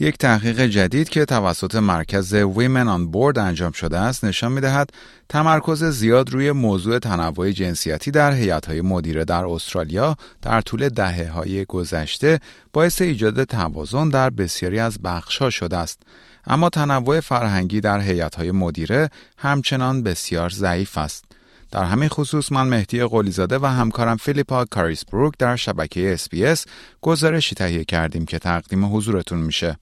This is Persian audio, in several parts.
یک تحقیق جدید که توسط مرکز Women on Board انجام شده است نشان می دهد تمرکز زیاد روی موضوع تنوع جنسیتی در های مدیره در استرالیا در طول دهه های گذشته باعث ایجاد توازن در بسیاری از بخشها شده است. اما تنوع فرهنگی در هیئت های مدیره همچنان بسیار ضعیف است. در همین خصوص من مهدی قلیزاده و همکارم فیلیپا کاریسبروک در شبکه SBS گزارشی تهیه کردیم که تقدیم حضورتون میشه.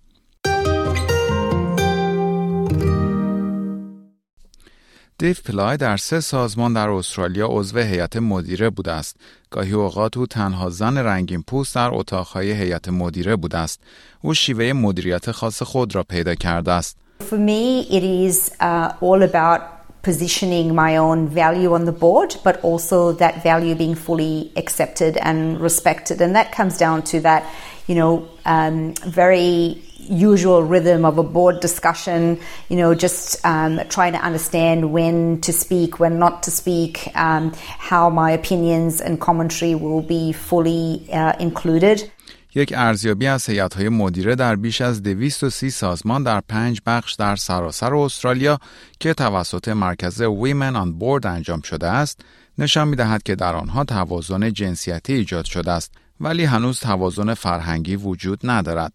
دیو پلای در سه سازمان در استرالیا عضو هیئت مدیره بوده است. گاهی اوقات او تنها زن رنگین پوست در اتاقهای هیئت مدیره بوده است. او شیوه مدیریت خاص خود را پیدا کرده است. For me it is uh, all about positioning my own value on the board but also that value being fully accepted and respected and that comes down to that you know um, very usual rhythm of a board discussion, you know, just um, trying to understand when to speak, when not to speak, um, how my opinions and commentary will be fully uh, included. یک ارزیابی از هیئت های مدیره در بیش از 230 سازمان در پنج بخش در سراسر استرالیا که توسط مرکز ویمن آن بورد انجام شده است نشان می دهد که در آنها توازن جنسیتی ایجاد شده است ولی هنوز توازن فرهنگی وجود ندارد.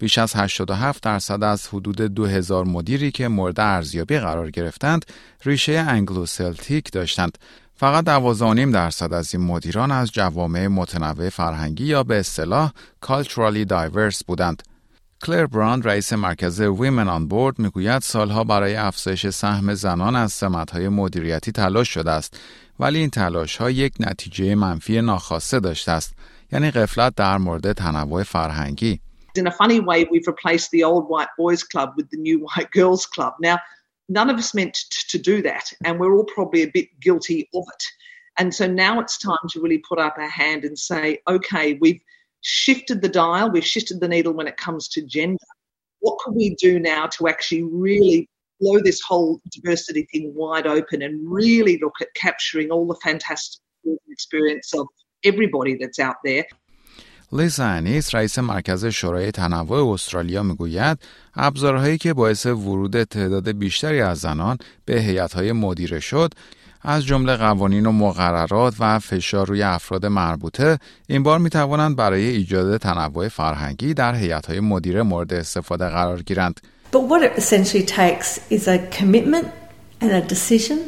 بیش از 87 درصد از حدود 2000 مدیری که مورد ارزیابی قرار گرفتند ریشه انگلو سلتیک داشتند. فقط 12.5 درصد از این مدیران از جوامع متنوع فرهنگی یا به اصطلاح culturally diverse بودند. کلر براند رئیس مرکز Women on Board می‌گوید سالها برای افزایش سهم زنان از سمتهای مدیریتی تلاش شده است ولی این تلاش ها یک natice منفی ناخواسته داشته است یعنی قفلت در مورد تنوع فرهنگی In a funny way, we've replaced the old white boys club with the new white girls club. Now, none of us meant to do that, and we're all probably a bit guilty of it. And so now it's time to really put up our hand and say, okay, we've shifted the dial, we've shifted the needle when it comes to gender. What can we do now to actually really blow this whole diversity thing wide open and really look at capturing all the fantastic experience of everybody that's out there? لیزا انیس رئیس مرکز شورای تنوع استرالیا می‌گوید ابزارهایی که باعث ورود تعداد بیشتری از زنان به هیئت‌های مدیره شد از جمله قوانین و مقررات و فشار روی افراد مربوطه این بار می توانند برای ایجاد تنوع فرهنگی در هیئت‌های مدیره مورد استفاده قرار گیرند. But what it essentially takes is a commitment and a decision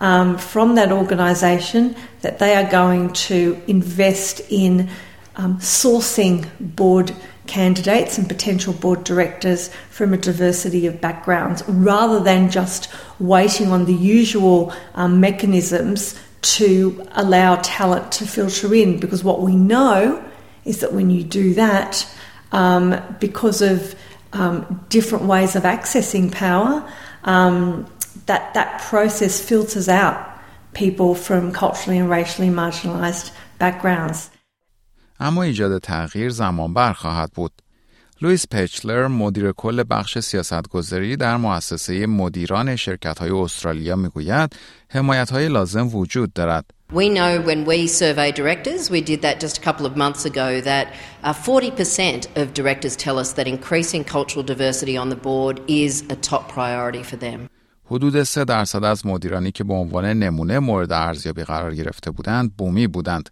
um, from that organisation that they are going to invest in um, sourcing board candidates and potential board directors from a diversity of backgrounds rather than just waiting on the usual um, mechanisms to allow talent to filter in. Because what we know is that when you do that, um, because of um, different ways of accessing power, um, that, that process filters out people from culturally and racially marginalised backgrounds. اما ایجاد تغییر زمان بر خواهد بود. لویس پچلر مدیر کل بخش سیاستگذاری در مؤسسه مدیران شرکت های استرالیا می‌گوید حمایت های لازم وجود دارد. We know when we survey directors, we did that just a couple of months ago, that uh, 40% of directors tell us that increasing cultural diversity on the board is a top priority for them. حدود 3 درصد از مدیرانی که به عنوان نمونه مورد ارزیابی قرار گرفته بودند بومی بودند.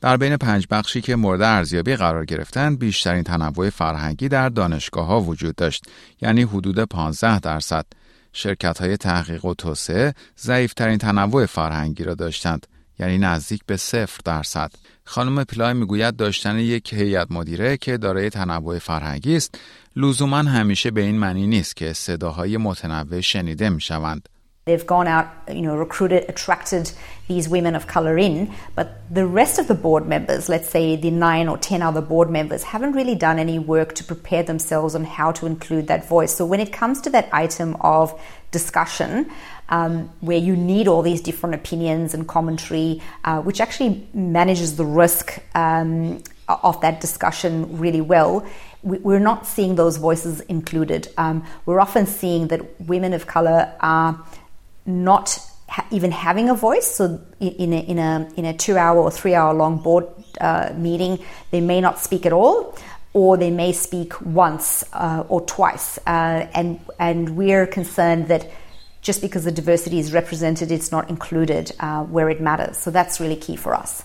در بین پنج بخشی که مورد ارزیابی قرار گرفتند بیشترین تنوع فرهنگی در دانشگاه ها وجود داشت یعنی حدود 15 درصد. شرکت های تحقیق و توسعه ضعیفترین تنوع فرهنگی را داشتند یعنی نزدیک به صفر درصد. خانم پلای می‌گوید داشتن یک هیئت مدیره که دارای تنوع فرهنگی است لزوما همیشه به این معنی نیست که صداهای متنوع شنیده می‌شوند. They've gone out, you know, recruited, attracted these women of colour in, but the rest of the board members, let's say the nine or ten other board members, haven't really done any work to prepare themselves on how to include that voice. So when it comes to that item of discussion, um, where you need all these different opinions and commentary, uh, which actually manages the risk um, of that discussion really well, we're not seeing those voices included. Um, we're often seeing that women of color are not ha- even having a voice. So, in a, in a, in a two hour or three hour long board uh, meeting, they may not speak at all. Or they may speak once uh, or twice, uh, and and we're concerned that just because the diversity is represented, it's not included uh, where it matters. So that's really key for us.